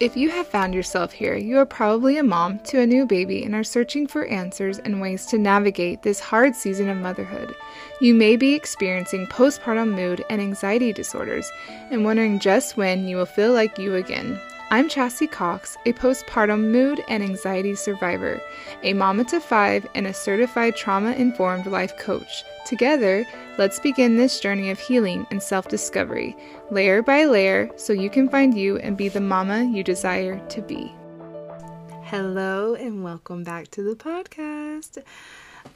If you have found yourself here, you are probably a mom to a new baby and are searching for answers and ways to navigate this hard season of motherhood. You may be experiencing postpartum mood and anxiety disorders and wondering just when you will feel like you again. I'm Chassie Cox, a postpartum mood and anxiety survivor, a mama to five, and a certified trauma informed life coach. Together, let's begin this journey of healing and self discovery, layer by layer, so you can find you and be the mama you desire to be. Hello, and welcome back to the podcast.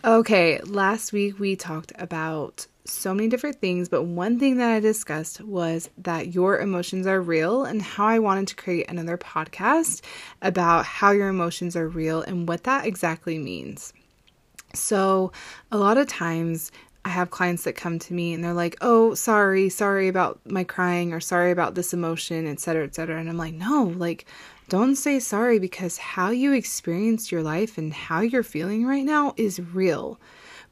Okay, last week we talked about so many different things, but one thing that I discussed was that your emotions are real and how I wanted to create another podcast about how your emotions are real and what that exactly means. So, a lot of times I have clients that come to me and they're like, "Oh, sorry, sorry about my crying or sorry about this emotion, etc., etc." And I'm like, "No, like don't say sorry because how you experience your life and how you're feeling right now is real."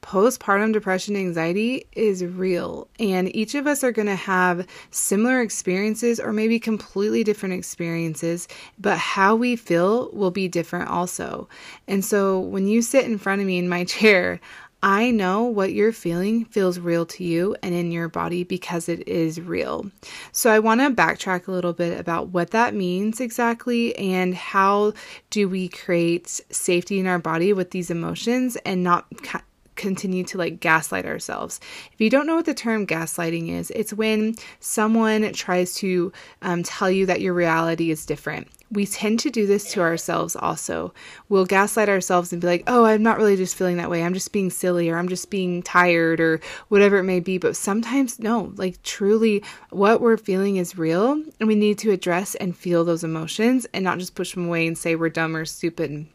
Postpartum depression anxiety is real and each of us are going to have similar experiences or maybe completely different experiences but how we feel will be different also and so when you sit in front of me in my chair I know what you're feeling feels real to you and in your body because it is real. So I want to backtrack a little bit about what that means exactly and how do we create safety in our body with these emotions and not continue to like gaslight ourselves. If you don't know what the term gaslighting is, it's when someone tries to um, tell you that your reality is different. We tend to do this to ourselves also. We'll gaslight ourselves and be like, oh, I'm not really just feeling that way. I'm just being silly or I'm just being tired or whatever it may be. But sometimes, no, like truly, what we're feeling is real and we need to address and feel those emotions and not just push them away and say we're dumb or stupid.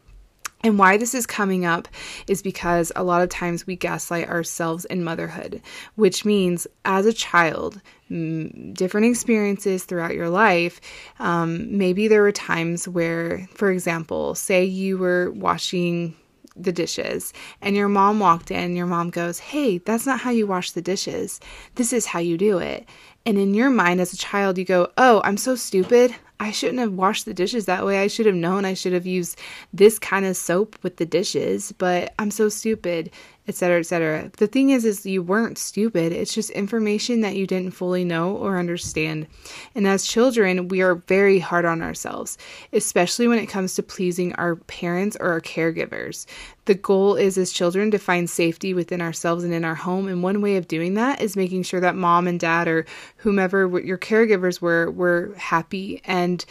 And why this is coming up is because a lot of times we gaslight ourselves in motherhood, which means as a child, different experiences throughout your life. Um, maybe there were times where, for example, say you were washing the dishes and your mom walked in your mom goes hey that's not how you wash the dishes. This is how you do it. And in your mind as a child you go oh i'm so stupid I shouldn't have washed the dishes that way. I should have known I should have used this kind of soap with the dishes, but I'm so stupid etc etc the thing is is you weren't stupid. It's just information that you didn't fully know or understand. And as children we are very hard on ourselves especially when it comes to pleasing our parents or our caregivers. The goal is as children to find safety within ourselves and in our home. And one way of doing that is making sure that mom and dad or whomever your caregivers were were happy and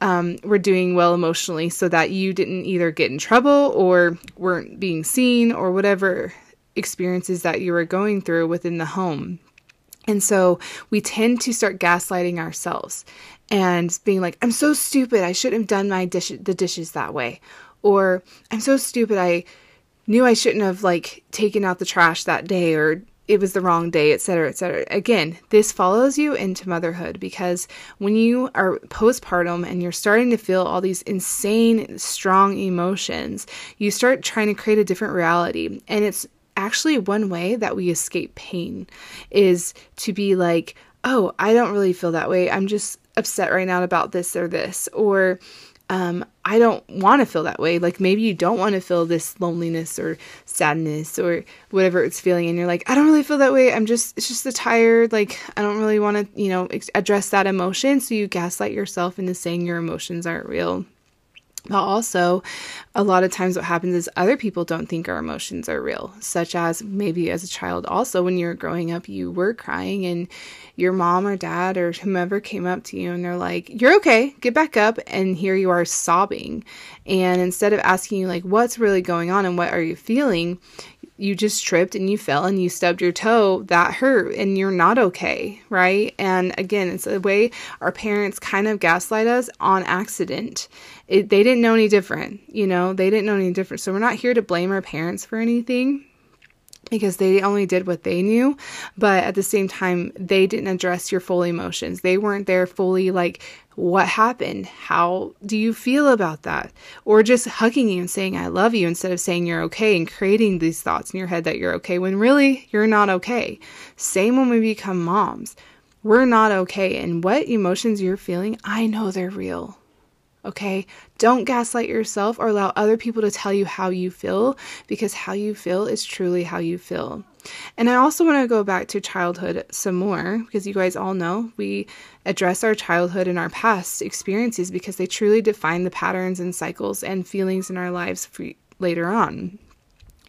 um, were doing well emotionally so that you didn't either get in trouble or weren't being seen or whatever experiences that you were going through within the home. And so we tend to start gaslighting ourselves and being like, I'm so stupid. I shouldn't have done my dish- the dishes that way. Or I'm so stupid. I knew I shouldn't have like taken out the trash that day or it was the wrong day, etc., etc. Again, this follows you into motherhood because when you are postpartum and you're starting to feel all these insane, strong emotions, you start trying to create a different reality. And it's actually one way that we escape pain is to be like, oh, I don't really feel that way. I'm just upset right now about this or this. Or, um, I don't want to feel that way. Like maybe you don't want to feel this loneliness or sadness or whatever it's feeling, and you're like, I don't really feel that way. I'm just, it's just the tired. Like I don't really want to, you know, address that emotion. So you gaslight yourself into saying your emotions aren't real. But also, a lot of times what happens is other people don't think our emotions are real, such as maybe as a child, also when you're growing up, you were crying and your mom or dad or whomever came up to you and they're like, You're okay, get back up. And here you are sobbing. And instead of asking you, like, what's really going on and what are you feeling, you just tripped and you fell and you stubbed your toe, that hurt and you're not okay, right? And again, it's a way our parents kind of gaslight us on accident. It, they didn't know any different, you know, they didn't know any different. So we're not here to blame our parents for anything because they only did what they knew but at the same time they didn't address your full emotions. They weren't there fully like what happened? How do you feel about that? Or just hugging you and saying i love you instead of saying you're okay and creating these thoughts in your head that you're okay when really you're not okay. Same when we become moms. We're not okay and what emotions you're feeling i know they're real Okay? Don't gaslight yourself or allow other people to tell you how you feel because how you feel is truly how you feel. And I also want to go back to childhood some more because you guys all know we address our childhood and our past experiences because they truly define the patterns and cycles and feelings in our lives later on.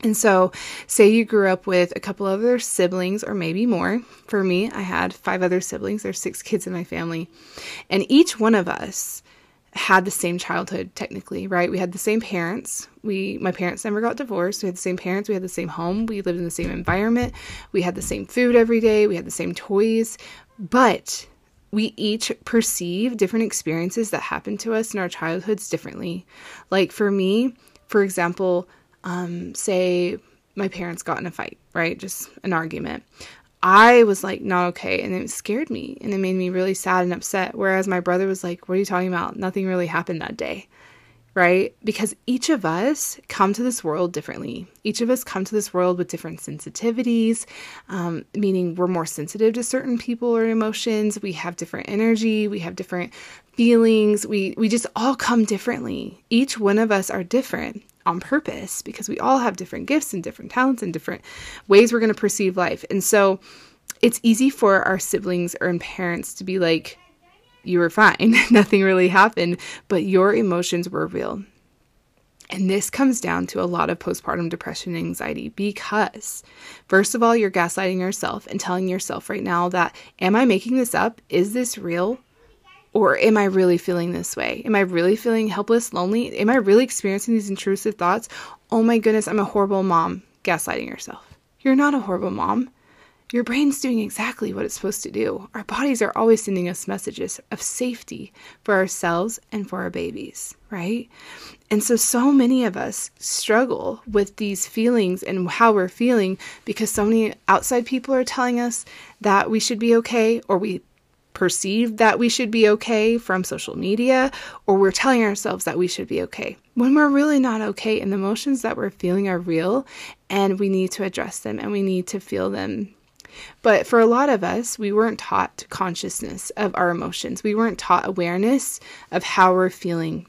And so, say you grew up with a couple other siblings or maybe more. For me, I had five other siblings. There's six kids in my family. And each one of us had the same childhood technically, right? We had the same parents. We my parents never got divorced. We had the same parents, we had the same home, we lived in the same environment, we had the same food every day, we had the same toys, but we each perceive different experiences that happened to us in our childhoods differently. Like for me, for example, um, say my parents got in a fight, right? Just an argument. I was like, not okay. And it scared me and it made me really sad and upset. Whereas my brother was like, what are you talking about? Nothing really happened that day. Right? Because each of us come to this world differently. Each of us come to this world with different sensitivities, um, meaning we're more sensitive to certain people or emotions. We have different energy. We have different feelings. We, we just all come differently. Each one of us are different on purpose because we all have different gifts and different talents and different ways we're going to perceive life. And so it's easy for our siblings or parents to be like, you were fine, nothing really happened, but your emotions were real. And this comes down to a lot of postpartum depression and anxiety because, first of all, you're gaslighting yourself and telling yourself right now that, am I making this up? Is this real? Or am I really feeling this way? Am I really feeling helpless, lonely? Am I really experiencing these intrusive thoughts? Oh my goodness, I'm a horrible mom. Gaslighting yourself. You're not a horrible mom. Your brain's doing exactly what it's supposed to do. Our bodies are always sending us messages of safety for ourselves and for our babies, right? And so, so many of us struggle with these feelings and how we're feeling because so many outside people are telling us that we should be okay, or we perceive that we should be okay from social media, or we're telling ourselves that we should be okay when we're really not okay. And the emotions that we're feeling are real, and we need to address them and we need to feel them. But for a lot of us, we weren't taught consciousness of our emotions. We weren't taught awareness of how we're feeling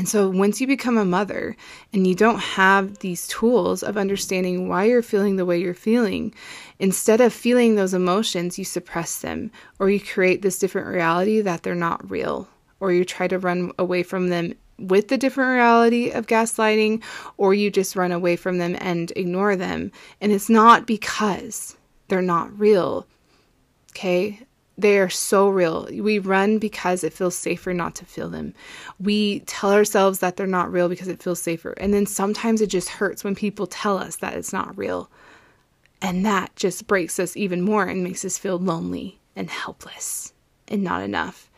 and so once you become a mother and you don't have these tools of understanding why you're feeling the way you're feeling, instead of feeling those emotions, you suppress them or you create this different reality that they're not real or you try to run away from them with the different reality of gaslighting or you just run away from them and ignore them. And it's not because they're not real. Okay? They are so real. We run because it feels safer not to feel them. We tell ourselves that they're not real because it feels safer. And then sometimes it just hurts when people tell us that it's not real. And that just breaks us even more and makes us feel lonely and helpless and not enough.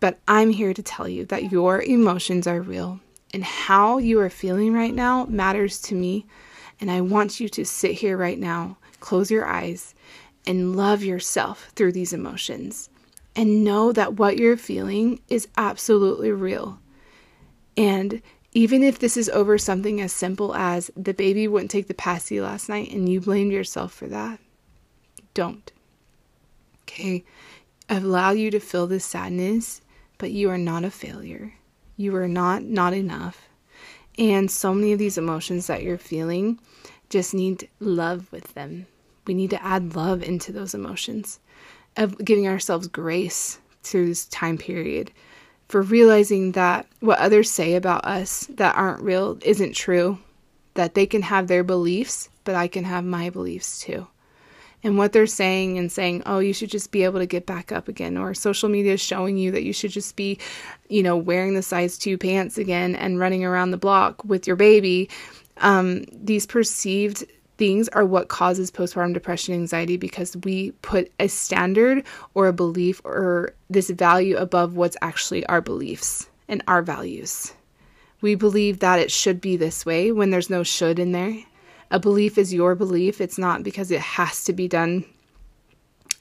But I'm here to tell you that your emotions are real and how you are feeling right now matters to me. And I want you to sit here right now, close your eyes, and love yourself through these emotions and know that what you're feeling is absolutely real. And even if this is over something as simple as the baby wouldn't take the passy last night and you blamed yourself for that, don't. Okay? Allow you to feel this sadness, but you are not a failure. You are not not enough. And so many of these emotions that you're feeling just need love with them we need to add love into those emotions, of giving ourselves grace through this time period, for realizing that what others say about us that aren't real isn't true, that they can have their beliefs, but I can have my beliefs too. And what they're saying and saying, oh, you should just be able to get back up again, or social media is showing you that you should just be, you know, wearing the size two pants again and running around the block with your baby. Um, these perceived things are what causes postpartum depression anxiety because we put a standard or a belief or this value above what's actually our beliefs and our values. We believe that it should be this way when there's no should in there. A belief is your belief, it's not because it has to be done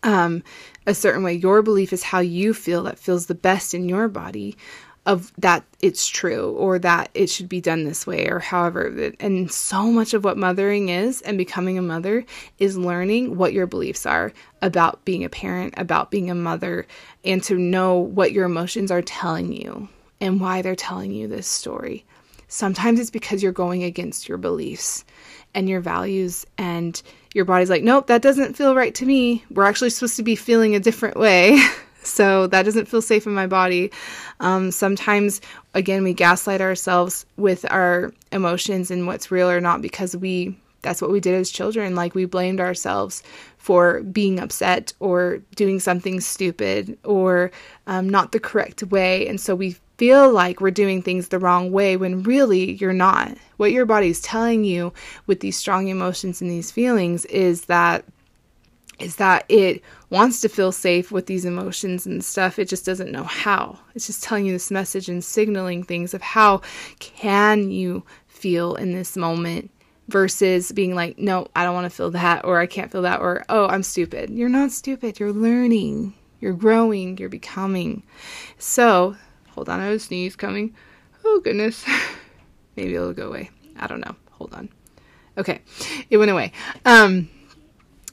um, a certain way. Your belief is how you feel that feels the best in your body of that it's true or that it should be done this way or however and so much of what mothering is and becoming a mother is learning what your beliefs are about being a parent about being a mother and to know what your emotions are telling you and why they're telling you this story. Sometimes it's because you're going against your beliefs and your values, and your body's like, nope, that doesn't feel right to me. We're actually supposed to be feeling a different way. so that doesn't feel safe in my body. Um, sometimes, again, we gaslight ourselves with our emotions and what's real or not because we that's what we did as children. Like we blamed ourselves for being upset or doing something stupid or um, not the correct way. And so we feel like we're doing things the wrong way when really you're not. What your body's telling you with these strong emotions and these feelings is that is that it wants to feel safe with these emotions and stuff. It just doesn't know how. It's just telling you this message and signaling things of how can you feel in this moment versus being like, no, I don't want to feel that, or I can't feel that, or oh, I'm stupid. You're not stupid. You're learning. You're growing. You're becoming. So, hold on, I have a sneeze coming. Oh, goodness. Maybe it'll go away. I don't know. Hold on. Okay, it went away. Um,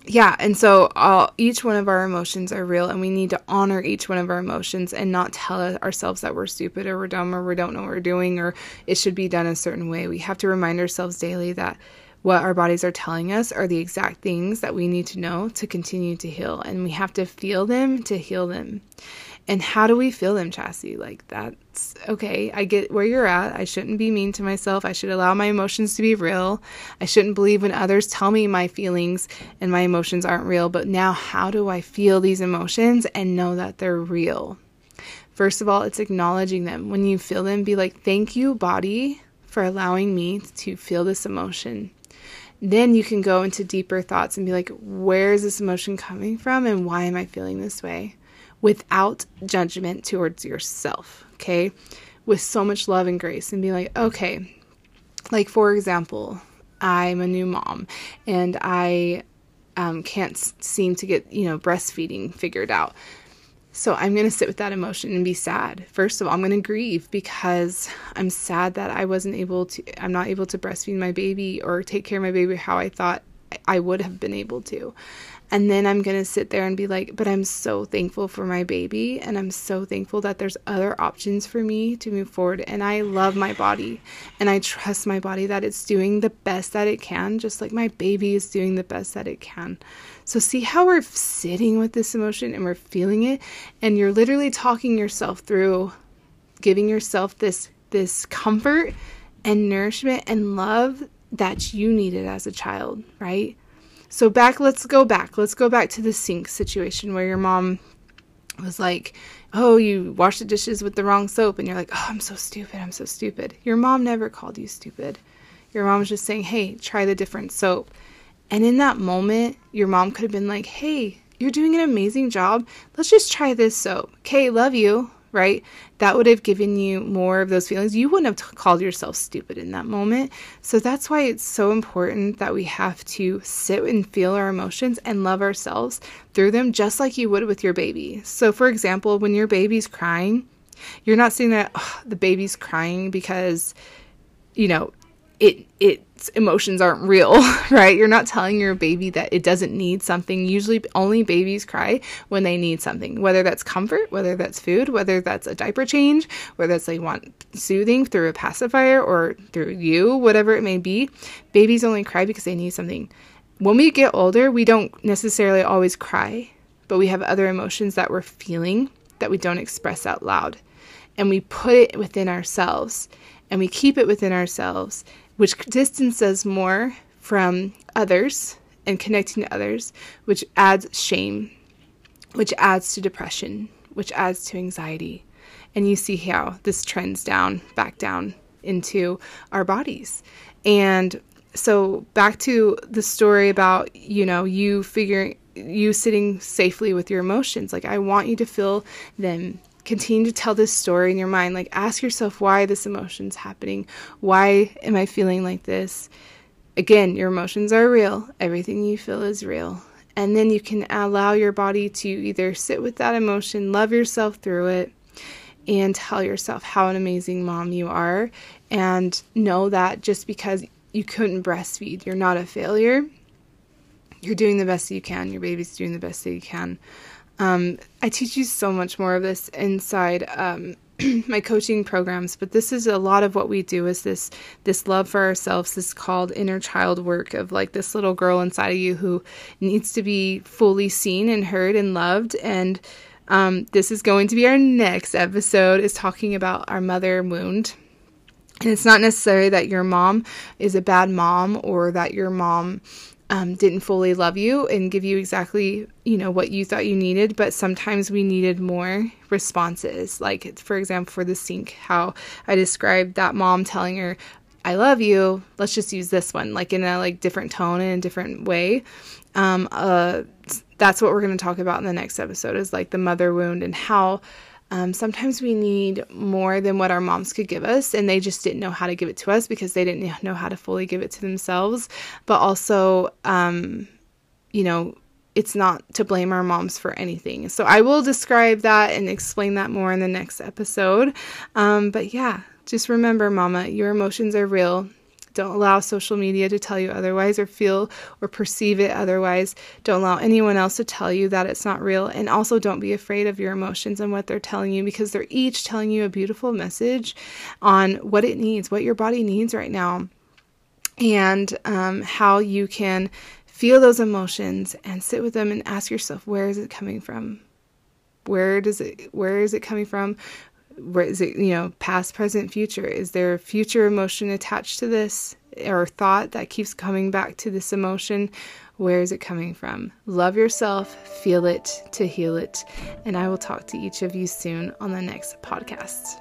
yeah, and so all, each one of our emotions are real, and we need to honor each one of our emotions and not tell ourselves that we're stupid or we're dumb or we don't know what we're doing or it should be done a certain way. We have to remind ourselves daily that what our bodies are telling us are the exact things that we need to know to continue to heal, and we have to feel them to heal them. And how do we feel them, Chassie? Like, that's okay. I get where you're at. I shouldn't be mean to myself. I should allow my emotions to be real. I shouldn't believe when others tell me my feelings and my emotions aren't real. But now, how do I feel these emotions and know that they're real? First of all, it's acknowledging them. When you feel them, be like, thank you, body, for allowing me to feel this emotion. Then you can go into deeper thoughts and be like, where is this emotion coming from and why am I feeling this way? Without judgment towards yourself, okay? With so much love and grace, and be like, okay, like for example, I'm a new mom and I um, can't seem to get, you know, breastfeeding figured out. So I'm going to sit with that emotion and be sad. First of all, I'm going to grieve because I'm sad that I wasn't able to, I'm not able to breastfeed my baby or take care of my baby how I thought I would have been able to. And then I'm going to sit there and be like, but I'm so thankful for my baby. And I'm so thankful that there's other options for me to move forward. And I love my body. And I trust my body that it's doing the best that it can, just like my baby is doing the best that it can. So, see how we're sitting with this emotion and we're feeling it. And you're literally talking yourself through giving yourself this this comfort and nourishment and love that you needed as a child, right? So back, let's go back. Let's go back to the sink situation where your mom was like, "Oh, you washed the dishes with the wrong soap," and you're like, "Oh, I'm so stupid. I'm so stupid." Your mom never called you stupid. Your mom was just saying, "Hey, try the different soap." And in that moment, your mom could have been like, "Hey, you're doing an amazing job. Let's just try this soap. Okay, love you right? That would have given you more of those feelings. You wouldn't have t- called yourself stupid in that moment. So that's why it's so important that we have to sit and feel our emotions and love ourselves through them, just like you would with your baby. So, for example, when your baby's crying, you're not saying that oh, the baby's crying because, you know, it its emotions aren't real, right? You're not telling your baby that it doesn't need something. Usually only babies cry when they need something, whether that's comfort, whether that's food, whether that's a diaper change, whether that's they want soothing through a pacifier or through you, whatever it may be. Babies only cry because they need something. When we get older, we don't necessarily always cry, but we have other emotions that we're feeling that we don't express out loud. And we put it within ourselves and we keep it within ourselves which distances more from others and connecting to others, which adds shame, which adds to depression, which adds to anxiety. And you see how this trends down, back down into our bodies. And so back to the story about, you know, you figuring you sitting safely with your emotions. Like I want you to feel them continue to tell this story in your mind. Like, ask yourself why this emotion's happening. Why am I feeling like this? Again, your emotions are real. Everything you feel is real. And then you can allow your body to either sit with that emotion, love yourself through it, and tell yourself how an amazing mom you are. And know that just because you couldn't breastfeed, you're not a failure. You're doing the best you can. Your baby's doing the best that you can. Um, I teach you so much more of this inside um, my coaching programs but this is a lot of what we do is this this love for ourselves this called inner child work of like this little girl inside of you who needs to be fully seen and heard and loved. And um, this is going to be our next episode is talking about our mother wound. And it's not necessarily that your mom is a bad mom or that your mom um, didn't fully love you and give you exactly you know what you thought you needed but sometimes we needed more responses. Like for example for the sink how i described that mom telling her i love you let's just use this one like in a like different tone and a different way. Um, uh, that's what we're going to talk about in the next episode is like the mother wound and how um, sometimes we need more than what our moms could give us, and they just didn't know how to give it to us because they didn't know how to fully give it to themselves. But also, um, you know, it's not to blame our moms for anything. So I will describe that and explain that more in the next episode. Um, but yeah, just remember, Mama, your emotions are real. Don't allow social media to tell you otherwise or feel or perceive it otherwise. Don't allow anyone else to tell you that it's not real. And also, don't be afraid of your emotions and what they're telling you because they're each telling you a beautiful message on what it needs, what your body needs right now, and um, how you can feel those emotions and sit with them and ask yourself, where is it coming from? Where does it where is it coming from? Where is it you know past present future? Is there a future emotion attached to this or thought that keeps coming back to this emotion? Where is it coming from? Love yourself feel it to heal it. And i will talk to each of you soon on the next podcast